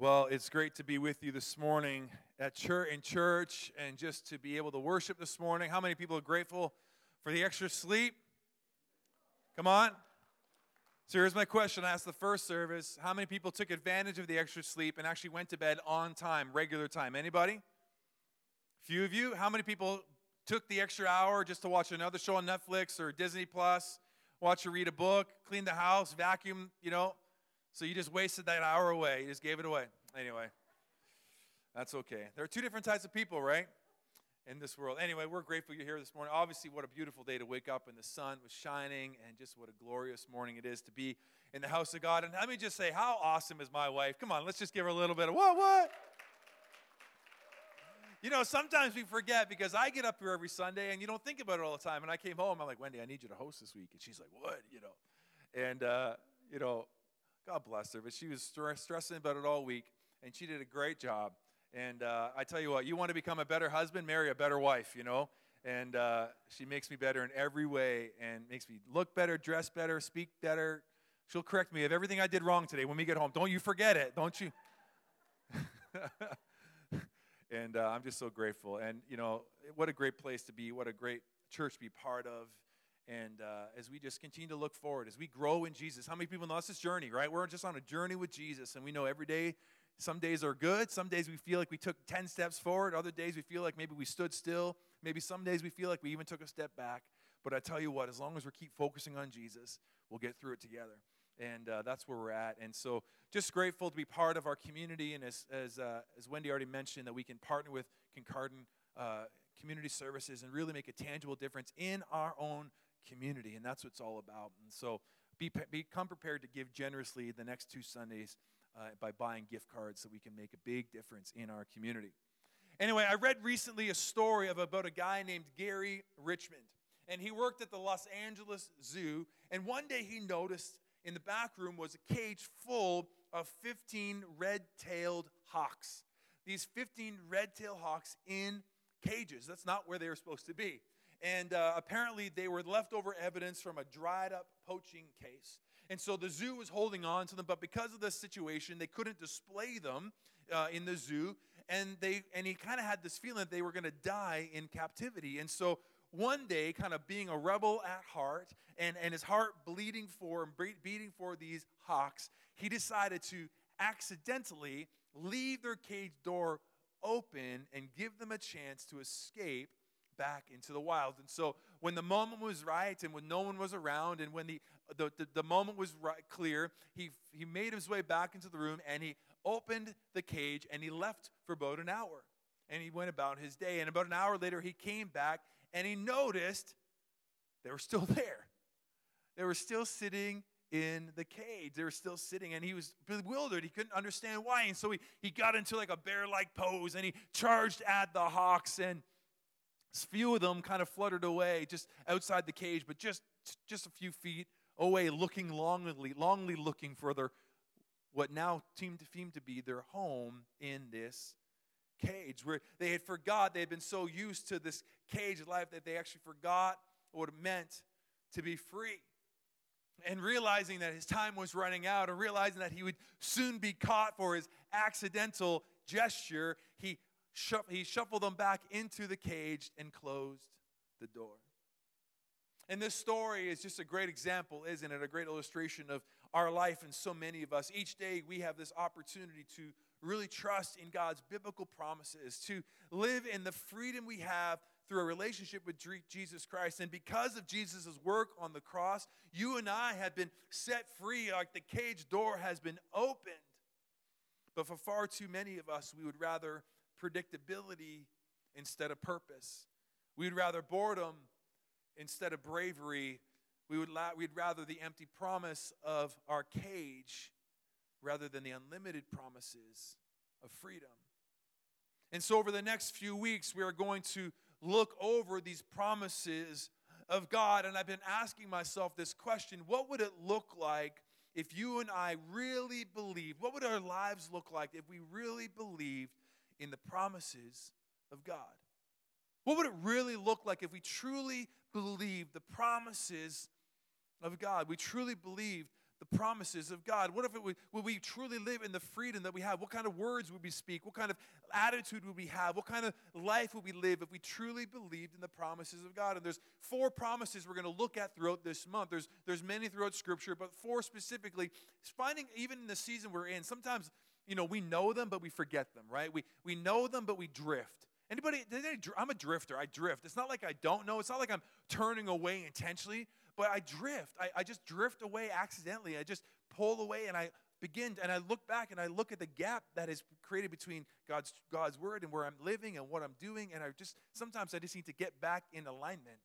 Well, it's great to be with you this morning at church in church and just to be able to worship this morning. How many people are grateful for the extra sleep? Come on. So here's my question. I asked the first service, how many people took advantage of the extra sleep and actually went to bed on time, regular time? Anybody? Few of you. How many people took the extra hour just to watch another show on Netflix or Disney Plus, watch or read a book, clean the house, vacuum, you know? So you just wasted that hour away. You just gave it away. Anyway, that's okay. There are two different types of people, right? In this world. Anyway, we're grateful you're here this morning. Obviously, what a beautiful day to wake up and the sun was shining, and just what a glorious morning it is to be in the house of God. And let me just say, how awesome is my wife? Come on, let's just give her a little bit of what, what? You know, sometimes we forget because I get up here every Sunday and you don't think about it all the time. And I came home, I'm like, Wendy, I need you to host this week. And she's like, what? You know, and, uh, you know, God bless her, but she was stressing about it all week, and she did a great job. And uh, I tell you what, you want to become a better husband, marry a better wife, you know? And uh, she makes me better in every way and makes me look better, dress better, speak better. She'll correct me of everything I did wrong today when we get home. Don't you forget it, don't you? and uh, I'm just so grateful. And, you know, what a great place to be, what a great church to be part of. And uh, as we just continue to look forward, as we grow in Jesus, how many people know us this journey, right? We're just on a journey with Jesus, and we know every day, some days are good. Some days we feel like we took 10 steps forward. Other days we feel like maybe we stood still. Maybe some days we feel like we even took a step back. But I tell you what, as long as we keep focusing on Jesus, we'll get through it together. And uh, that's where we're at. And so just grateful to be part of our community. And as, as, uh, as Wendy already mentioned, that we can partner with Kincardine uh, Community Services and really make a tangible difference in our own community, and that's what it's all about. And so be, become prepared to give generously the next two Sundays uh, by buying gift cards so we can make a big difference in our community. Anyway, I read recently a story of about a guy named Gary Richmond, and he worked at the Los Angeles Zoo, and one day he noticed in the back room was a cage full of 15 red-tailed hawks. These 15 red-tailed hawks in cages. That's not where they were supposed to be. And uh, apparently, they were leftover evidence from a dried up poaching case. And so the zoo was holding on to them, but because of the situation, they couldn't display them uh, in the zoo. And, they, and he kind of had this feeling that they were going to die in captivity. And so one day, kind of being a rebel at heart and, and his heart bleeding for and beating for these hawks, he decided to accidentally leave their cage door open and give them a chance to escape back into the wild. And so when the moment was right and when no one was around and when the, the, the, the moment was right, clear, he, he made his way back into the room and he opened the cage and he left for about an hour. And he went about his day. And about an hour later, he came back and he noticed they were still there. They were still sitting in the cage. They were still sitting, and he was bewildered. He couldn't understand why. And so he, he got into like a bear like pose and he charged at the hawks. And few of them kind of fluttered away just outside the cage, but just, just a few feet away, looking longingly, longly looking for their, what now seemed to, seemed to be their home in this cage, where they had forgot, they had been so used to this cage life that they actually forgot what it meant to be free. And realizing that his time was running out, and realizing that he would soon be caught for his accidental gesture, he he shuffled them back into the cage and closed the door. And this story is just a great example, isn't it? A great illustration of our life and so many of us. Each day we have this opportunity to really trust in God's biblical promises, to live in the freedom we have through a relationship with Jesus Christ. And because of Jesus' work on the cross, you and I have been set free, like the cage door has been opened. But for far too many of us, we would rather predictability instead of purpose. We'd rather boredom instead of bravery. We would la- we'd rather the empty promise of our cage rather than the unlimited promises of freedom. And so, over the next few weeks, we are going to look over these promises of God. And I've been asking myself this question what would it look like if you and I really believed? What would our lives look like if we really believed in the promises of God? What would it really look like if we truly believed the promises of God? We truly believed the promises of God? What if it would, would we truly live in the freedom that we have? What kind of words would we speak? What kind of attitude would we have? What kind of life would we live if we truly believed in the promises of God? And there's four promises we're going to look at throughout this month. There's, there's many throughout Scripture, but four specifically. Finding, even in the season we're in, sometimes, you know, we know them, but we forget them, right? We, we know them, but we drift. Anybody, I'm a drifter. I drift. It's not like I don't know. It's not like I'm turning away intentionally, but I drift. I, I just drift away accidentally. I just pull away and I begin and I look back and I look at the gap that is created between God's God's word and where I'm living and what I'm doing. And I just sometimes I just need to get back in alignment.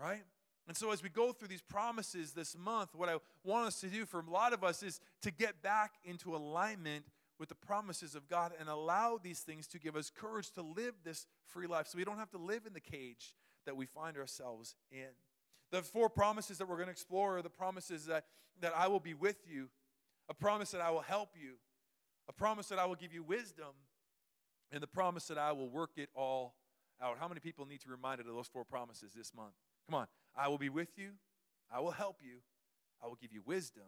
Right? And so, as we go through these promises this month, what I want us to do for a lot of us is to get back into alignment with the promises of God and allow these things to give us courage to live this free life so we don't have to live in the cage that we find ourselves in. The four promises that we're going to explore are the promises that, that I will be with you, a promise that I will help you, a promise that I will give you wisdom, and the promise that I will work it all out. How many people need to be reminded of those four promises this month? Come on. I will be with you, I will help you, I will give you wisdom,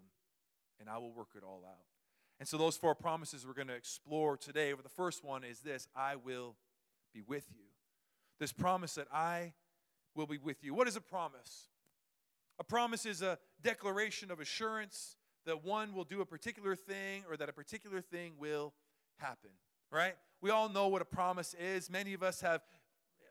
and I will work it all out. And so, those four promises we're going to explore today. The first one is this I will be with you. This promise that I will be with you. What is a promise? A promise is a declaration of assurance that one will do a particular thing or that a particular thing will happen, right? We all know what a promise is. Many of us have,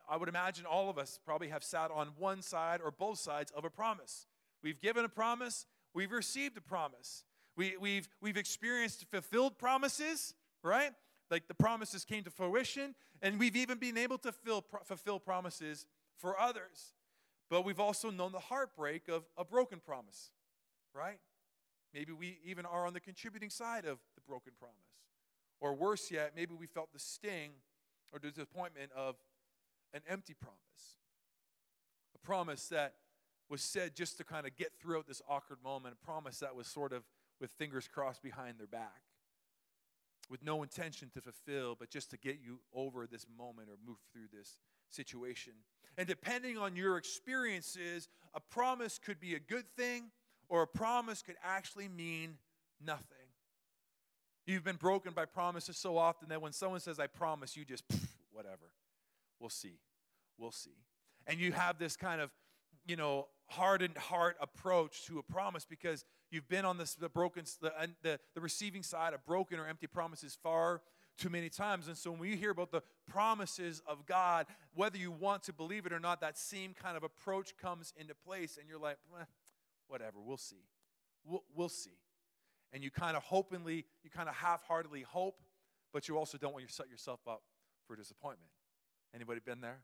I would imagine all of us probably have sat on one side or both sides of a promise. We've given a promise, we've received a promise. We, we've, we've experienced fulfilled promises, right? Like the promises came to fruition, and we've even been able to fill, fulfill promises for others. But we've also known the heartbreak of a broken promise, right? Maybe we even are on the contributing side of the broken promise. Or worse yet, maybe we felt the sting or the disappointment of an empty promise. A promise that was said just to kind of get through this awkward moment, a promise that was sort of with fingers crossed behind their back, with no intention to fulfill, but just to get you over this moment or move through this situation. And depending on your experiences, a promise could be a good thing or a promise could actually mean nothing. You've been broken by promises so often that when someone says, I promise, you just, whatever. We'll see. We'll see. And you have this kind of, you know, hardened heart approach to a promise because you've been on this, the broken, the, the, the receiving side of broken or empty promises far too many times. And so when you hear about the promises of God, whether you want to believe it or not, that same kind of approach comes into place, and you're like, eh, whatever, we'll see. We'll, we'll see. And you kind of hopingly, you kind of half-heartedly hope, but you also don't want to set yourself up for disappointment. Anybody been there?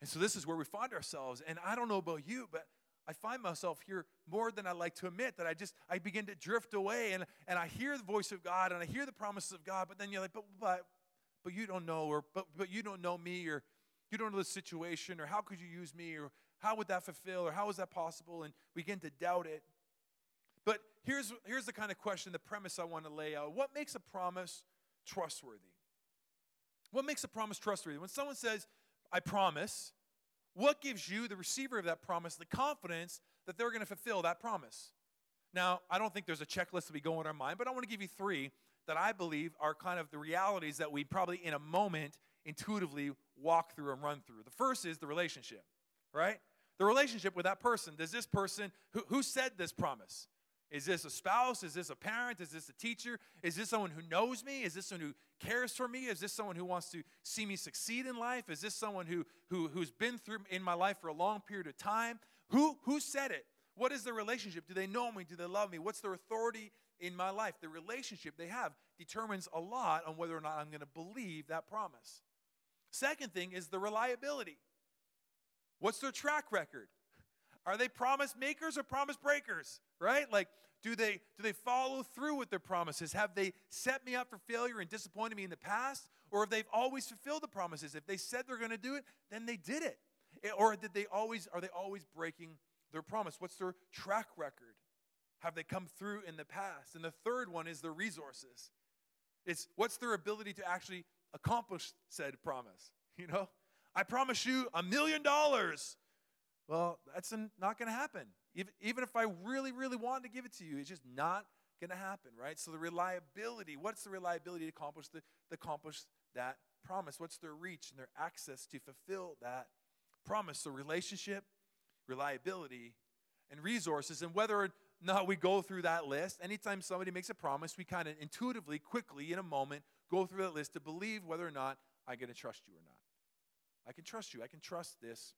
And so this is where we find ourselves. And I don't know about you, but I find myself here more than I like to admit that I just I begin to drift away and, and I hear the voice of God and I hear the promises of God, but then you're like, but but but you don't know, or but but you don't know me, or you don't know the situation, or how could you use me, or how would that fulfill, or how is that possible? And we begin to doubt it. But here's here's the kind of question, the premise I want to lay out. What makes a promise trustworthy? What makes a promise trustworthy? When someone says, I promise, what gives you, the receiver of that promise, the confidence that they're going to fulfill that promise? Now, I don't think there's a checklist that we go in our mind, but I want to give you three that I believe are kind of the realities that we probably in a moment intuitively walk through and run through. The first is the relationship, right? The relationship with that person. Does this person, who, who said this promise? Is this a spouse? Is this a parent? Is this a teacher? Is this someone who knows me? Is this someone who cares for me? Is this someone who wants to see me succeed in life? Is this someone who, who, who's been through in my life for a long period of time? Who, who said it? What is the relationship? Do they know me? Do they love me? What's their authority in my life? The relationship they have determines a lot on whether or not I'm going to believe that promise. Second thing is the reliability. What's their track record? Are they promise makers or promise breakers? Right? Like, do they do they follow through with their promises? Have they set me up for failure and disappointed me in the past? Or have they always fulfilled the promises? If they said they're going to do it, then they did it. Eh, or did they always are they always breaking their promise? What's their track record? Have they come through in the past? And the third one is the resources. It's what's their ability to actually accomplish said promise? You know, I promise you a million dollars Well, that's not going to happen. Even, if I really, really wanted to give it to you, it's just not going to happen, right? So the reliability, what's the reliability to accomplish, the, to accomplish that promise? What's their reach and their access to fulfill that promise? So relationship, reliability, and resources. And whether or not we go through that list, anytime somebody makes a promise, we kind of intuitively, quickly, in a moment, go through that list to believe whether or not I'm going to trust you or not. I can trust you. I can trust this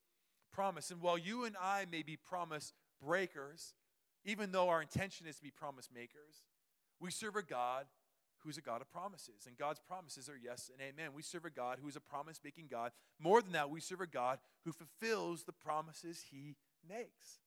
promise. And while you and I may be promise breakers, even though our intention is to be promise makers, we serve a God who's a God of promises. And God's promises are yes and amen. We serve a God who is a promise making God. More than that, we serve a God who fulfills the promises he makes.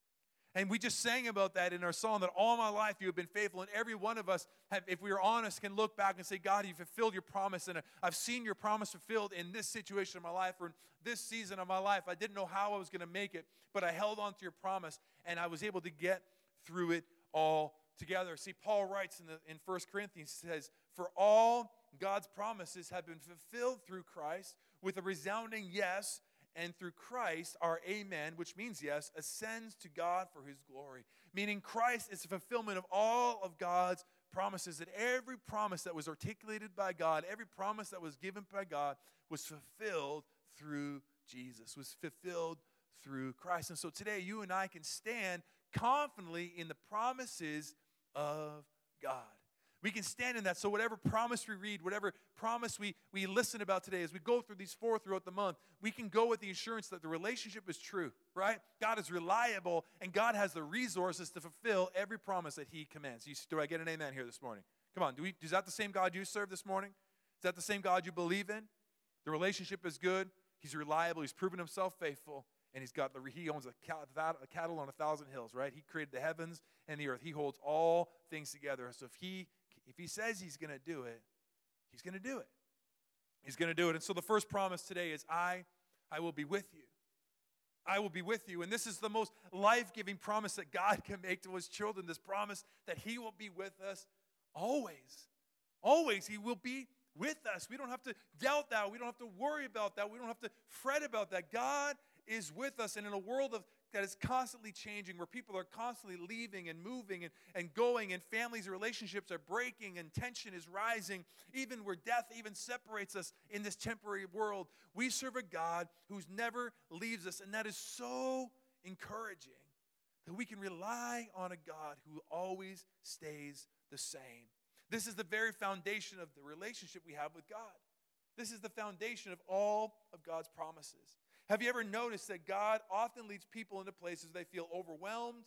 And we just sang about that in our song that all my life you have been faithful. And every one of us, have, if we are honest, can look back and say, God, you fulfilled your promise. And I've seen your promise fulfilled in this situation of my life or in this season of my life. I didn't know how I was going to make it, but I held on to your promise and I was able to get through it all together. See, Paul writes in, the, in 1 Corinthians, says, For all God's promises have been fulfilled through Christ with a resounding yes and through Christ, our amen, which means yes, ascends to God for his glory. Meaning, Christ is the fulfillment of all of God's promises, that every promise that was articulated by God, every promise that was given by God, was fulfilled through Jesus, was fulfilled through Christ. And so today, you and I can stand confidently in the promises of God. We can stand in that. So, whatever promise we read, whatever promise we, we listen about today, as we go through these four throughout the month, we can go with the assurance that the relationship is true, right? God is reliable, and God has the resources to fulfill every promise that He commands. You, do I get an amen here this morning? Come on, do we, is that the same God you serve this morning? Is that the same God you believe in? The relationship is good, He's reliable, He's proven Himself faithful, and he's got the he owns a cattle on a thousand hills right he created the heavens and the earth he holds all things together so if he if he says he's going to do it, he's going to do it. He's going to do it. And so the first promise today is I I will be with you. I will be with you. And this is the most life-giving promise that God can make to his children. This promise that he will be with us always. Always he will be with us. We don't have to doubt that. We don't have to worry about that. We don't have to fret about that. God is with us. And in a world of that is constantly changing, where people are constantly leaving and moving and, and going, and families and relationships are breaking, and tension is rising, even where death even separates us in this temporary world. We serve a God who's never leaves us, and that is so encouraging that we can rely on a God who always stays the same. This is the very foundation of the relationship we have with God. This is the foundation of all of God's promises. Have you ever noticed that God often leads people into places they feel overwhelmed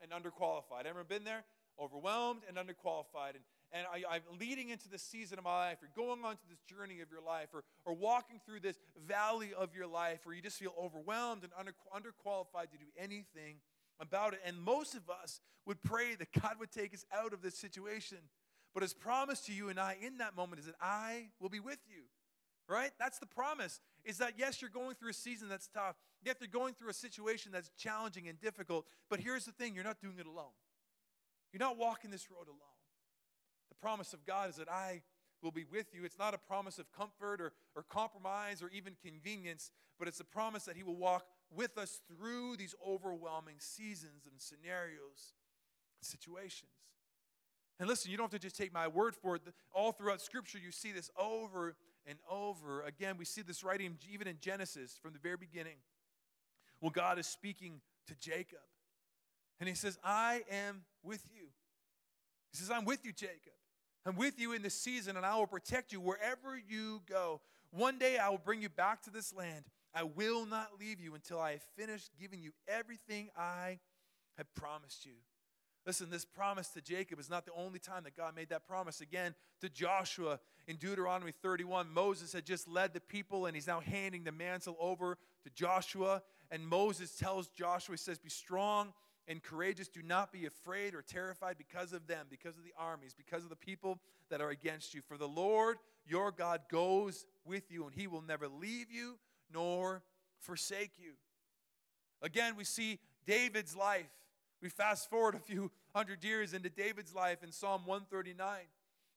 and underqualified? Ever been there? Overwhelmed and underqualified. And, and I, am leading into this season of my life, or going on to this journey of your life, or, or walking through this valley of your life where you just feel overwhelmed and under, underqualified to do anything about it. And most of us would pray that God would take us out of this situation. But his promise to you and I in that moment is that I will be with you right? That's the promise. Is that yes, you're going through a season that's tough. Yes, you're going through a situation that's challenging and difficult. But here's the thing you're not doing it alone. You're not walking this road alone. The promise of God is that I will be with you. It's not a promise of comfort or, or compromise or even convenience, but it's a promise that He will walk with us through these overwhelming seasons and scenarios and situations. And listen, you don't have to just take my word for it. All throughout Scripture, you see this over and over. Again, we see this writing even in Genesis from the very beginning. Well, God is speaking to Jacob. And he says, I am with you. He says, I'm with you, Jacob. I'm with you in this season, and I will protect you wherever you go. One day I will bring you back to this land. I will not leave you until I have finished giving you everything I have promised you. Listen, this promise to Jacob is not the only time that God made that promise. Again, to Joshua in Deuteronomy 31, Moses had just led the people and he's now handing the mantle over to Joshua. And Moses tells Joshua, he says, Be strong and courageous. Do not be afraid or terrified because of them, because of the armies, because of the people that are against you. For the Lord your God goes with you, and he will never leave you nor forsake you. Again, we see David's life we fast forward a few hundred years into David's life in Psalm 139.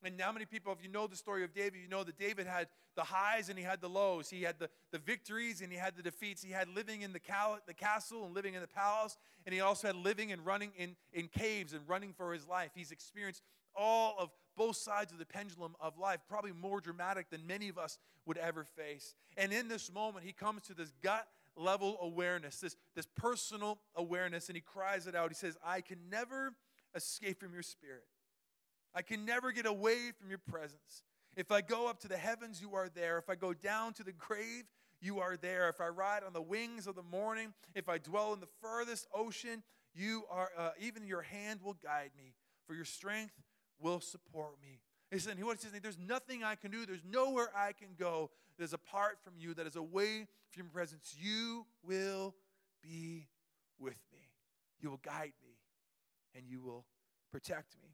And now, many people, if you know the story of David, you know that David had the highs and he had the lows. He had the, the victories and he had the defeats. He had living in the, cal- the castle and living in the palace. And he also had living and running in, in caves and running for his life. He's experienced all of both sides of the pendulum of life, probably more dramatic than many of us would ever face. And in this moment, he comes to this gut level awareness, this, this personal awareness, and he cries it out. He says, I can never escape from your spirit. I can never get away from your presence. If I go up to the heavens, you are there. If I go down to the grave, you are there. If I ride on the wings of the morning, if I dwell in the furthest ocean, you are uh, even your hand will guide me, for your strength will support me. He wants to say, There's nothing I can do, there's nowhere I can go that is apart from you, that is away from your presence. You will be with me. You will guide me, and you will protect me.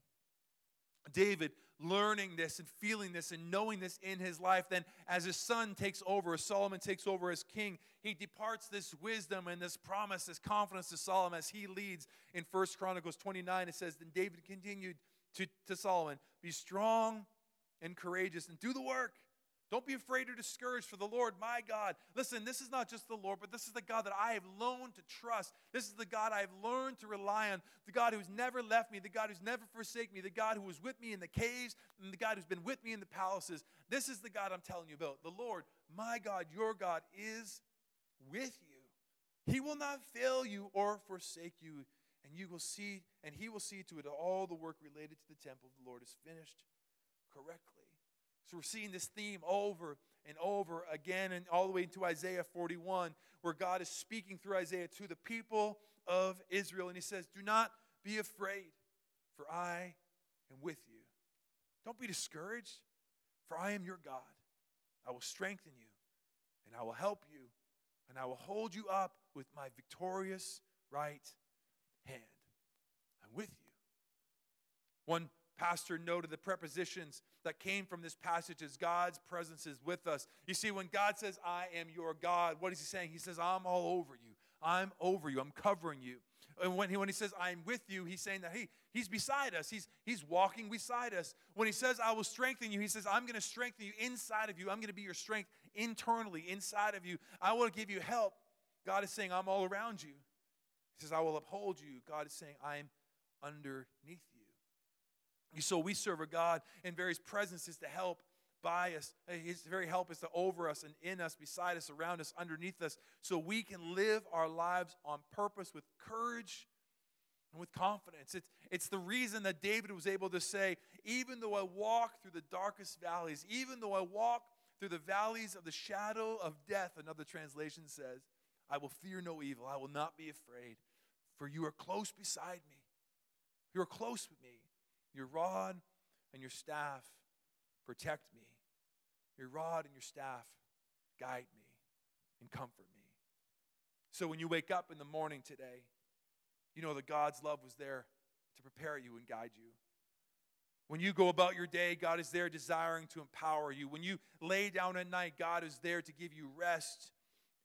David learning this and feeling this and knowing this in his life, then as his son takes over, as Solomon takes over as king, he departs this wisdom and this promise, this confidence to Solomon as he leads in First Chronicles 29. It says, Then David continued to, to Solomon, Be strong and courageous and do the work. Don't be afraid or discouraged for the Lord, my God. Listen, this is not just the Lord, but this is the God that I have learned to trust. This is the God I have learned to rely on. The God who's never left me, the God who's never forsaken me, the God who was with me in the caves, and the God who's been with me in the palaces. This is the God I'm telling you about. The Lord, my God, your God, is with you. He will not fail you or forsake you, and you will see, and he will see to it all the work related to the temple of the Lord is finished correctly. So we're seeing this theme over and over again, and all the way into Isaiah 41, where God is speaking through Isaiah to the people of Israel. And he says, Do not be afraid, for I am with you. Don't be discouraged, for I am your God. I will strengthen you, and I will help you, and I will hold you up with my victorious right hand. I'm with you. One pastor noted the prepositions that came from this passage as God's presence is with us. You see, when God says, I am your God, what is he saying? He says, I'm all over you. I'm over you. I'm covering you. And when he, when he says, I'm with you, he's saying that, hey, he's beside us. He's, he's walking beside us. When he says, I will strengthen you, he says, I'm going to strengthen you inside of you. I'm going to be your strength internally, inside of you. I will give you help. God is saying, I'm all around you. He says, I will uphold you. God is saying, I'm underneath you. So we serve a God in various presences to help by us. Eh, his very help is to over us and in us, beside us, around us, underneath us, so we can live our lives on purpose with courage and with confidence. It's, it's the reason that David was able to say, even though I walk through the darkest valleys, even though I walk through the valleys of the shadow of death, another translation says, I will fear no evil. I will not be afraid, for you are close beside me. You are close with me. Your rod and your staff protect me. Your rod and your staff guide me and comfort me. So when you wake up in the morning today, you know that God's love was there to prepare you and guide you. When you go about your day, God is there desiring to empower you. When you lay down at night, God is there to give you rest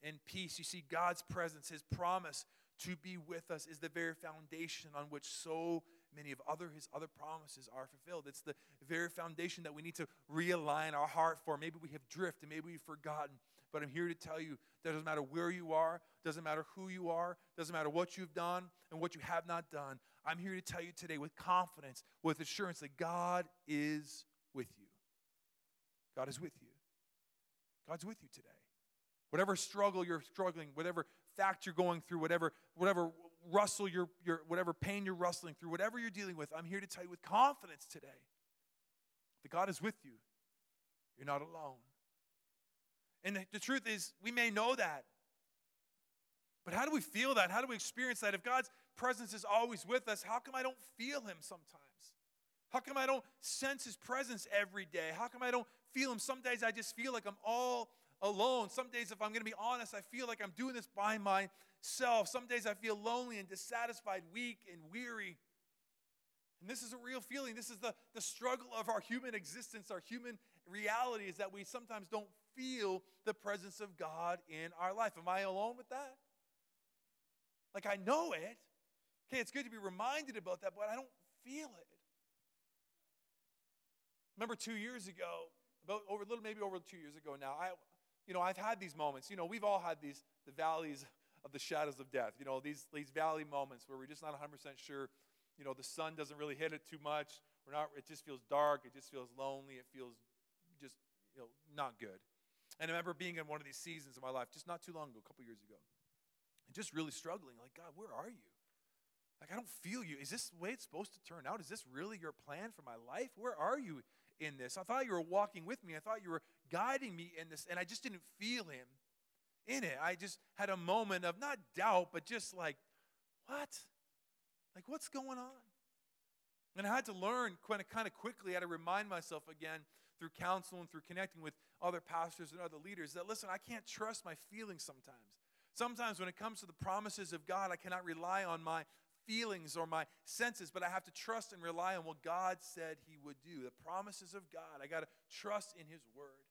and peace. You see, God's presence, His promise to be with us, is the very foundation on which so many of other his other promises are fulfilled. It's the very foundation that we need to realign our heart for. Maybe we have drifted, maybe we've forgotten. But I'm here to tell you that doesn't matter where you are, doesn't matter who you are, doesn't matter what you've done and what you have not done. I'm here to tell you today with confidence, with assurance that God is with you. God is with you. God's with you today. Whatever struggle you're struggling, whatever fact you're going through, whatever, whatever rustle your, your whatever pain you're rustling through, whatever you're dealing with, I'm here to tell you with confidence today that God is with you. You're not alone. And the, the truth is, we may know that. But how do we feel that? How do we experience that? If God's presence is always with us, how come I don't feel Him sometimes? How come I don't sense His presence every day? How come I don't feel Him? Some days I just feel like I'm all alone. Some days, if I'm going to be honest, I feel like I'm doing this by myself. Some days I feel lonely and dissatisfied, weak and weary. And this is a real feeling. This is the, the struggle of our human existence, our human reality is that we sometimes don't feel the presence of God in our life. Am I alone with that? Like, I know it. Okay, it's good to be reminded about that, but I don't feel it. remember two years ago, about over a little maybe over two years ago now, I you know, I've had these moments. You know, we've all had these the valleys of the shadows of death. You know, these these valley moments where we're just not 100% sure. You know, the sun doesn't really hit it too much. We're not. It just feels dark. It just feels lonely. It feels just you know not good. And I remember being in one of these seasons of my life just not too long ago, a couple years ago, and just really struggling. Like, God, where are you? Like, I don't feel you. Is this the way it's supposed to turn out? Is this really your plan for my life? Where are you in this? I thought you were walking with me. I thought you were guiding me in this, and I just didn't feel him in it. I just had a moment of not doubt, but just like, what? Like, what's going on? And I had to learn kind of, kind of quickly, I had to remind myself again through counsel and through connecting with other pastors and other leaders that, listen, I can't trust my feelings sometimes. Sometimes when it comes to the promises of God, I cannot rely on my feelings or my senses, but I have to trust and rely on what God said He would do. The promises of God. I got to trust in His word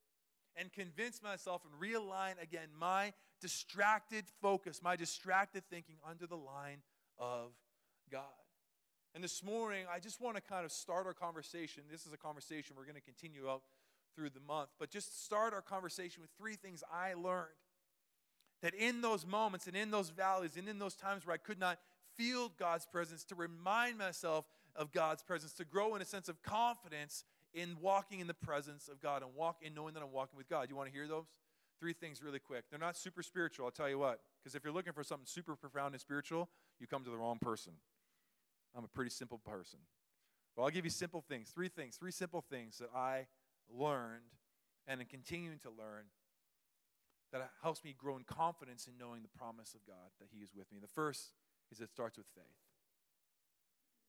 and convince myself and realign again my distracted focus, my distracted thinking under the line of God. And this morning, I just want to kind of start our conversation. This is a conversation we're going to continue out through the month, but just start our conversation with three things I learned. That in those moments and in those valleys and in those times where I could not feel God's presence, to remind myself of God's presence, to grow in a sense of confidence in walking in the presence of God and walk in knowing that I'm walking with God. You want to hear those? Three things really quick. They're not super spiritual, I'll tell you what. Because if you're looking for something super profound and spiritual, you come to the wrong person. I'm a pretty simple person. But I'll give you simple things. Three things. Three simple things that I learned and am continuing to learn that helps me grow in confidence in knowing the promise of God that He is with me. The first is it starts with faith.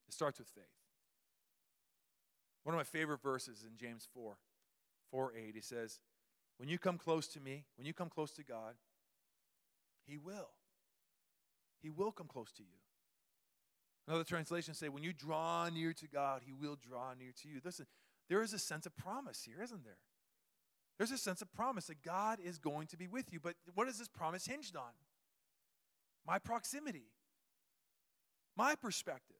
It starts with faith. One of my favorite verses in James 4, 4 8, he says, When you come close to me, when you come close to God, He will. He will come close to you. Another translation say, when you draw near to God, He will draw near to you. Listen, there is a sense of promise here, isn't there? There's a sense of promise that God is going to be with you. But what is this promise hinged on? My proximity, my perspective.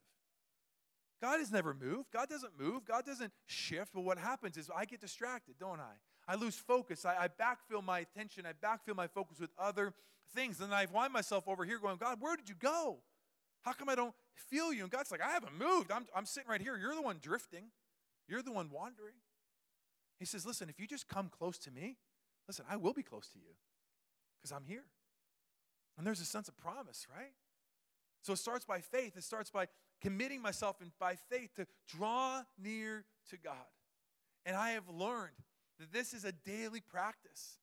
God has never moved. God doesn't move. God doesn't shift. But what happens is I get distracted, don't I? I lose focus. I, I backfill my attention. I backfill my focus with other things. And I find myself over here going, God, where did you go? How come I don't feel you? And God's like, I haven't moved. I'm, I'm sitting right here. You're the one drifting, you're the one wandering. He says, Listen, if you just come close to me, listen, I will be close to you because I'm here. And there's a sense of promise, right? So it starts by faith. It starts by committing myself in, by faith to draw near to God. And I have learned that this is a daily practice.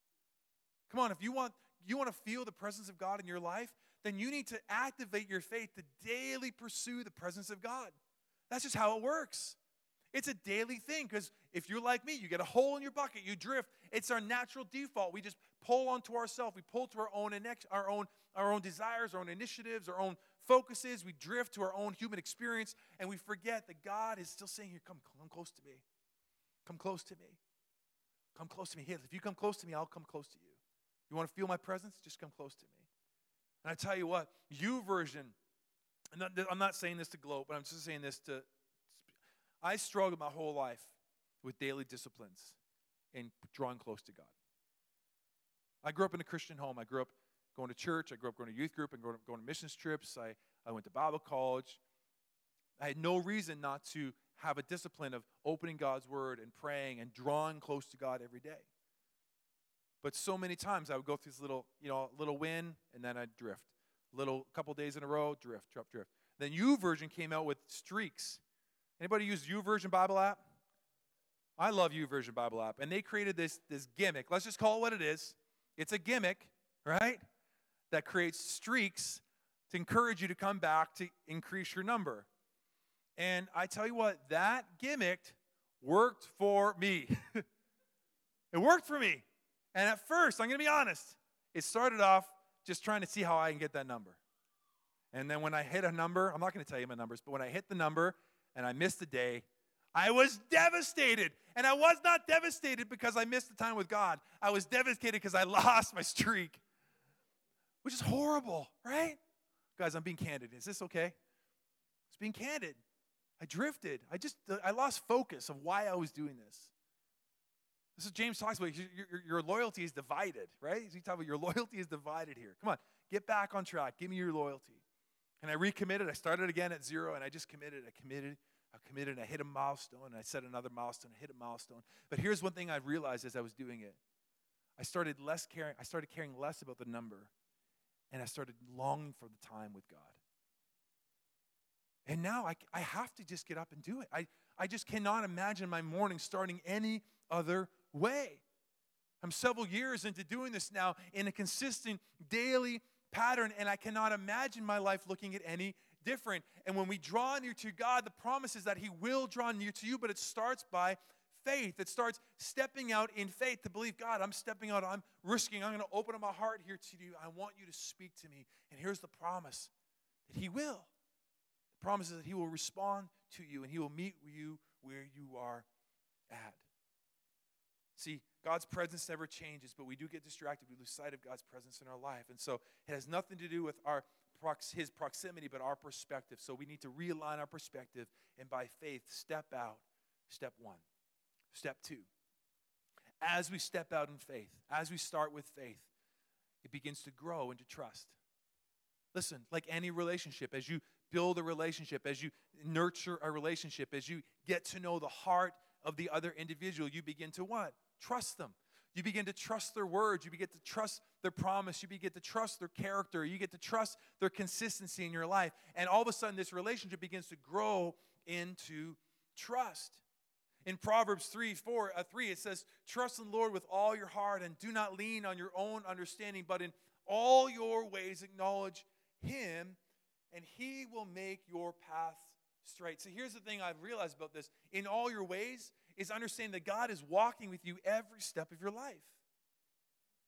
Come on, if you want you want to feel the presence of God in your life, then you need to activate your faith to daily pursue the presence of God. That's just how it works. It's a daily thing because if you're like me, you get a hole in your bucket, you drift. It's our natural default. We just pull onto ourselves. We pull to our own our own our own desires, our own initiatives, our own focuses, we drift to our own human experience, and we forget that God is still saying, Here, come, come close to me. Come close to me. Come close to me. Here, if you come close to me, I'll come close to you. You want to feel my presence? Just come close to me. And I tell you what, you version, I'm not saying this to gloat, but I'm just saying this to. I struggled my whole life with daily disciplines and drawing close to God. I grew up in a Christian home. I grew up going to church. I grew up going to youth group and going to, going to missions trips. I, I went to Bible college. I had no reason not to have a discipline of opening God's word and praying and drawing close to God every day. But so many times I would go through this little, you know, little win and then I'd drift. Little couple days in a row, drift, drift, drift. Then U YouVersion came out with streaks. Anybody use U YouVersion Bible app? I love U YouVersion Bible app. And they created this, this gimmick. Let's just call it what it is. It's a gimmick, right? That creates streaks to encourage you to come back to increase your number. And I tell you what, that gimmick worked for me. it worked for me. And at first, I'm going to be honest, it started off just trying to see how I can get that number. And then when I hit a number, I'm not going to tell you my numbers, but when I hit the number and I missed a day, I was devastated. And I was not devastated because I missed the time with God. I was devastated because I lost my streak which is horrible, right? Guys, I'm being candid. Is this okay? It's being candid. I drifted. I just, I lost focus of why I was doing this. This is James talks about your, your, your loyalty is divided, right? He talks about your loyalty is divided here. Come on, get back on track. Give me your loyalty. And I recommitted. I started again at zero, and I just committed. I committed. I committed. I hit a milestone, and I set another milestone. I hit a milestone. But here's one thing I realized as I was doing it. I started less caring. I started caring less about the number, and I started longing for the time with God. And now I, I have to just get up and do it. I, I just cannot imagine my morning starting any other way. I'm several years into doing this now in a consistent daily pattern, and I cannot imagine my life looking at any different. And when we draw near to God, the promise is that He will draw near to you, but it starts by faith. that starts stepping out in faith to believe, God, I'm stepping out, I'm risking, I'm going to open up my heart here to you. I want you to speak to me. And here's the promise that He will. The promise is that He will respond to you and He will meet you where you are at. See, God's presence never changes, but we do get distracted. We lose sight of God's presence in our life. And so it has nothing to do with our his proximity, but our perspective. So we need to realign our perspective and by faith step out. Step one. Step two. As we step out in faith, as we start with faith, it begins to grow into trust. Listen, like any relationship, as you build a relationship, as you nurture a relationship, as you get to know the heart of the other individual, you begin to what? Trust them. You begin to trust their words. You begin to trust their promise. You begin to trust their character. You get to trust their consistency in your life. And all of a sudden, this relationship begins to grow into trust. In Proverbs 3, 4, uh, 3, it says, Trust in the Lord with all your heart and do not lean on your own understanding, but in all your ways acknowledge Him, and He will make your path straight. So here's the thing I've realized about this in all your ways is understanding that God is walking with you every step of your life.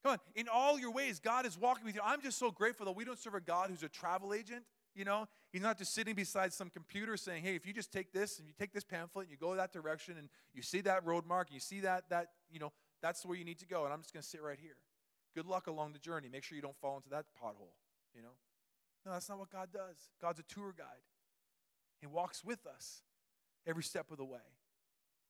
Come on, in all your ways, God is walking with you. I'm just so grateful that we don't serve a God who's a travel agent. You know, he's not just sitting beside some computer saying, "Hey, if you just take this and you take this pamphlet and you go that direction and you see that road mark, and you see that that you know that's where you need to go, and I'm just going to sit right here. Good luck along the journey. Make sure you don't fall into that pothole. You know, no, that's not what God does. God's a tour guide. He walks with us every step of the way.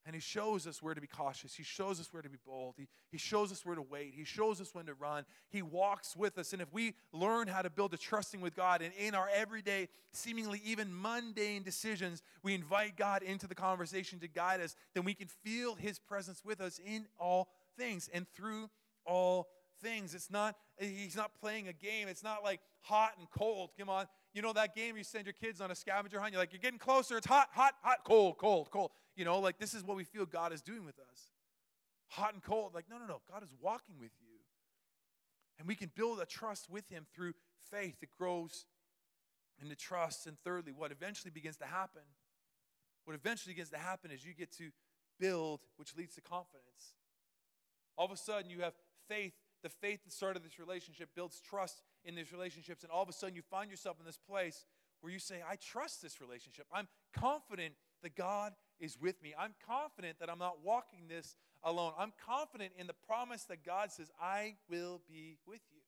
And he shows us where to be cautious. He shows us where to be bold. He, he shows us where to wait. He shows us when to run. He walks with us. And if we learn how to build a trusting with God and in our everyday, seemingly even mundane decisions, we invite God into the conversation to guide us, then we can feel his presence with us in all things and through all things. It's not, he's not playing a game. It's not like hot and cold. Come on. You know that game you send your kids on a scavenger hunt? You're like, you're getting closer. It's hot, hot, hot, cold, cold, cold. You know, like this is what we feel God is doing with us. Hot and cold. Like, no, no, no. God is walking with you. And we can build a trust with Him through faith that grows into trust. And thirdly, what eventually begins to happen, what eventually begins to happen is you get to build, which leads to confidence. All of a sudden, you have faith the faith that started this relationship builds trust in these relationships. And all of a sudden, you find yourself in this place where you say, I trust this relationship. I'm confident that God is with me. I'm confident that I'm not walking this alone. I'm confident in the promise that God says, I will be with you.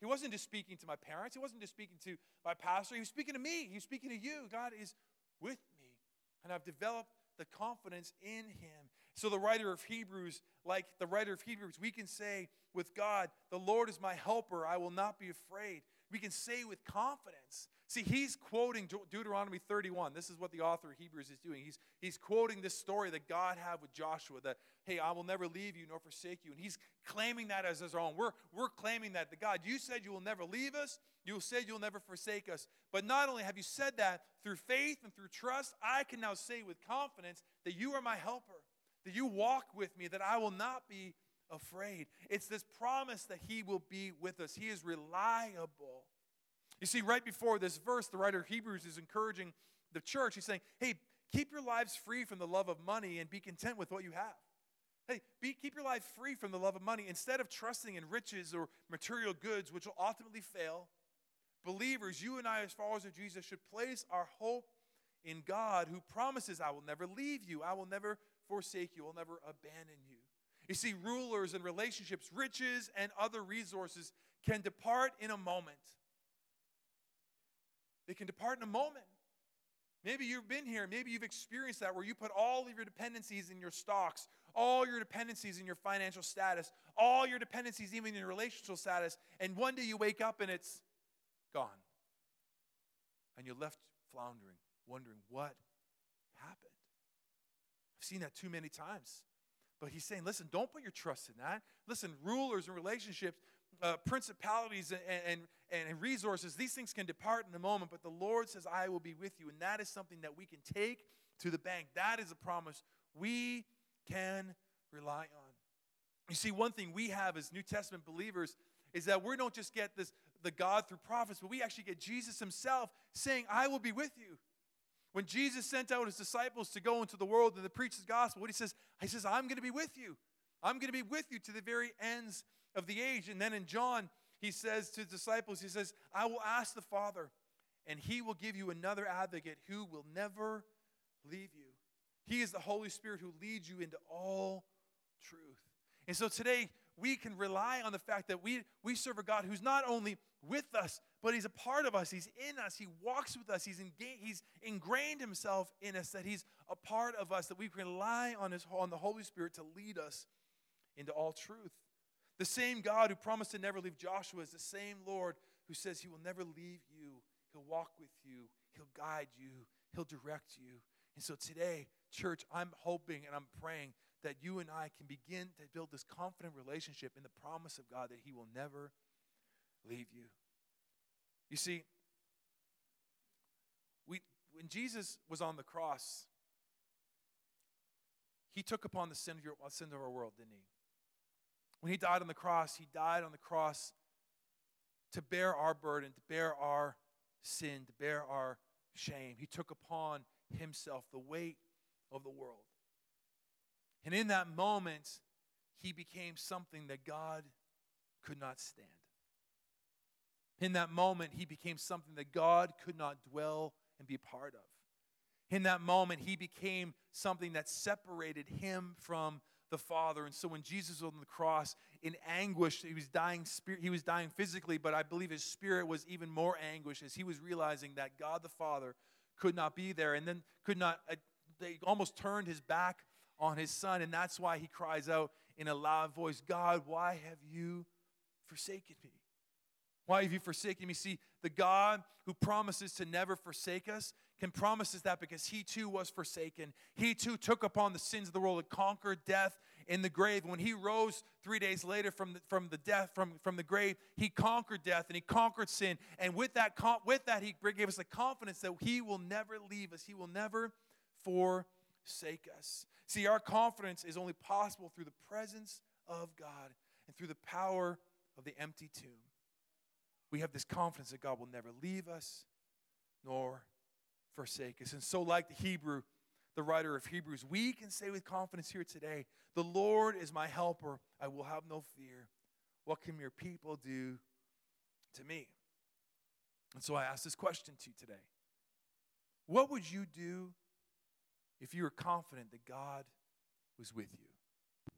He wasn't just speaking to my parents, He wasn't just speaking to my pastor, He was speaking to me, He was speaking to you. God is with me. And I've developed the confidence in Him. So, the writer of Hebrews, like the writer of Hebrews, we can say with God, The Lord is my helper, I will not be afraid. We can say with confidence. See, he's quoting Deuteronomy 31. This is what the author of Hebrews is doing. He's, he's quoting this story that God had with Joshua that, hey, I will never leave you nor forsake you. And he's claiming that as his own. We're, we're claiming that. The God, you said you will never leave us, you said you'll never forsake us. But not only have you said that, through faith and through trust, I can now say with confidence that you are my helper that you walk with me, that I will not be afraid. It's this promise that He will be with us. He is reliable. You see, right before this verse, the writer of Hebrews is encouraging the church. He's saying, hey, keep your lives free from the love of money and be content with what you have. Hey, be, keep your life free from the love of money. Instead of trusting in riches or material goods, which will ultimately fail, believers, you and I, as followers of Jesus, should place our hope in God who promises, I will never leave you, I will never forsake you, will never abandon you. You see, rulers and relationships, riches and other resources can depart in a moment. They can depart in a moment. Maybe you've been here. Maybe you've experienced that where you put all of your dependencies in your stocks, all your dependencies in your financial status, all your dependencies even in your relational status, and one day you wake up and it's gone. And you're left floundering, wondering what happened. I've seen that too many times. But he's saying, listen, don't put your trust in that. Listen, rulers and relationships, uh, principalities and, and, and resources, these things can depart in a moment, but the Lord says, I will be with you. And that is something that we can take to the bank. That is a promise we can rely on. You see, one thing we have as New Testament believers is that we don't just get this the God through prophets, but we actually get Jesus himself saying, I will be with you. When Jesus sent out his disciples to go into the world and to preach the gospel, what he says, he says, I'm going to be with you. I'm going to be with you to the very ends of the age. And then in John, he says to his disciples, he says, I will ask the Father, and he will give you another advocate who will never leave you. He is the Holy Spirit who leads you into all truth. And so today, we can rely on the fact that we, we serve a God who's not only with us, but He's a part of us. He's in us. He walks with us. He's, engaged, he's ingrained Himself in us, that He's a part of us, that we can rely on, his, on the Holy Spirit to lead us into all truth. The same God who promised to never leave Joshua is the same Lord who says He will never leave you. He'll walk with you, He'll guide you, He'll direct you. And so today, church, I'm hoping and I'm praying that you and I can begin to build this confident relationship in the promise of God that He will never leave you. You see, we, when Jesus was on the cross, He took upon the sin of, your, sin of our world, didn't He? When He died on the cross, He died on the cross to bear our burden, to bear our sin, to bear our shame. He took upon Himself the weight of the world. And in that moment, he became something that God could not stand. In that moment, he became something that God could not dwell and be part of. In that moment, he became something that separated him from the Father. And so when Jesus was on the cross in anguish, he was dying spirit, he was dying physically, but I believe his spirit was even more anguish as he was realizing that God the Father could not be there and then could not uh, they almost turned his back on his son. And that's why he cries out in a loud voice, God, why have you forsaken me? Why have you forsaken me? See, the God who promises to never forsake us can promise us that because he too was forsaken. He too took upon the sins of the world and conquered death in the grave. When he rose three days later from the, from the death, from, from the grave, he conquered death and he conquered sin. And with that, with that, he gave us the confidence that he will never leave us. He will never forsake us. See, our confidence is only possible through the presence of God and through the power of the empty tomb. We have this confidence that God will never leave us nor forsake us. And so, like the Hebrew, the writer of Hebrews, we can say with confidence here today, The Lord is my helper. I will have no fear. What can your people do to me? And so I ask this question to you today What would you do if you were confident that God was with you?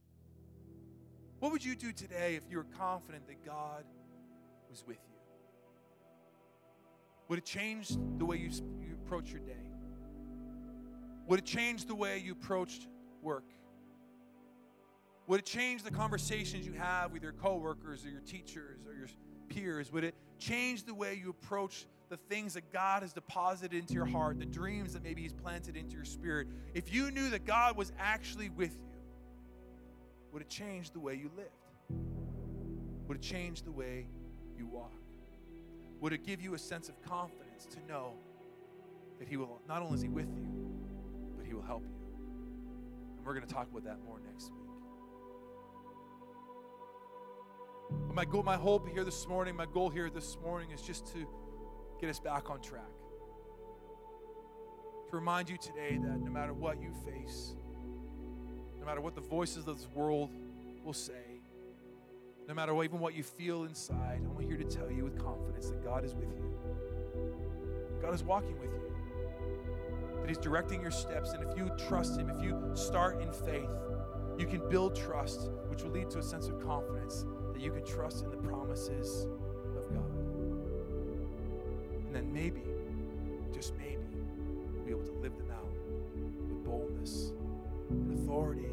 What would you do today if you were confident that God was with you? Would it change the way you, you approach your day? Would it change the way you approached work? Would it change the conversations you have with your coworkers or your teachers or your peers? Would it change the way you approach the things that God has deposited into your heart, the dreams that maybe He's planted into your spirit, if you knew that God was actually with you, would it change the way you lived? Would it change the way you walk? Would it give you a sense of confidence to know that He will, not only is He with you, but He will help you? And we're going to talk about that more next week. My goal, my hope here this morning, my goal here this morning is just to get us back on track. To remind you today that no matter what you face, no matter what the voices of this world will say, no matter what, even what you feel inside, I'm here to tell you with confidence that God is with you. God is walking with you. That He's directing your steps. And if you trust Him, if you start in faith, you can build trust, which will lead to a sense of confidence that you can trust in the promises maybe, just maybe, we'll be able to live them out with boldness and authority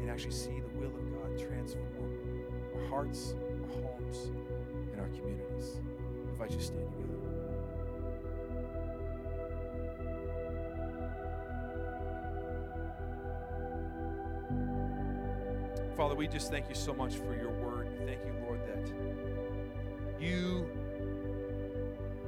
and actually see the will of God transform our hearts, our homes, and our communities. I invite to stand together. Father, we just thank you so much for your word. Thank you, Lord, that you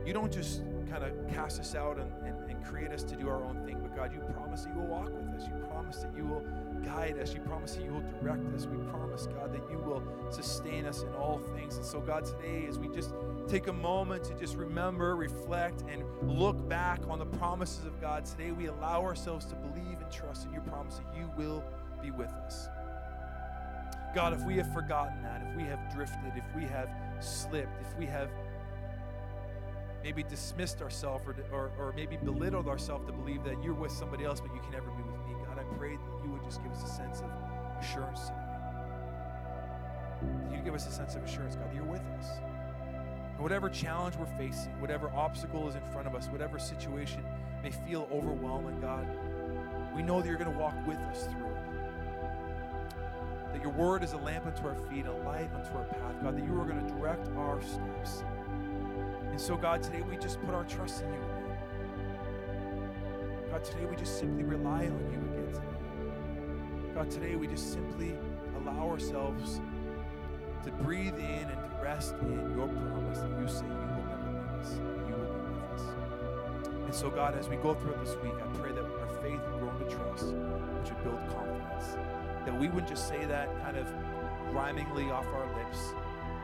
you don't just kind of cast us out and, and, and, create us to do our own thing, but God, you promise that you will walk with us. You promise that you will guide us. You promise that you will direct us. We promise, God, that you will sustain us in all things. And so, God, today, as we just take a moment to just remember, reflect, and look back on the promises of God, today we allow ourselves to believe and trust in your promise that you will be with us. God, if we have forgotten that, if we have drifted, if we have slipped, if we have maybe dismissed ourselves or, or, or, maybe belittled ourselves to believe that you're with somebody else, but you can never be with me, God, I pray that you would just give us a sense of assurance. That you give us a sense of assurance, God, that you're with us. And whatever challenge we're facing, whatever obstacle is in front of us, whatever situation may feel overwhelming, God, we know that you're going to walk with us through it that your word is a lamp unto our feet, a light unto our path, God, that you are going to direct our steps. And so, God, today we just put our trust in you. God, today we just simply rely on you again today. God, today we just simply allow ourselves to breathe in and to rest in your promise that you say you will never leave us, you will be with us. And so, God, as we go through this week, I pray that our faith would grow into trust, which would build confidence that we wouldn't just say that kind of rhymingly off our lips,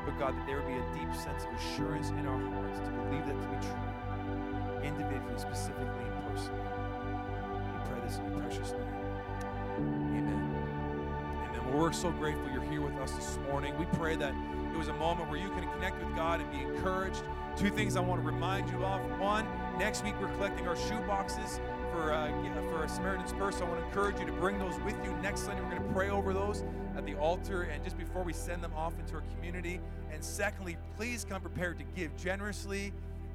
but God, that there would be a deep sense of assurance in our hearts to believe that to be true, individually, specifically, and personally. We pray this in your precious name. Amen. Amen. Well, we're so grateful you're here with us this morning. We pray that it was a moment where you can connect with God and be encouraged. Two things I want to remind you of. One, next week we're collecting our shoe boxes for uh, for a Samaritan's Purse. I want to encourage you to bring those with you next Sunday. We're going to pray over those at the altar and just before we send them off into our community. And secondly, please come prepared to give generously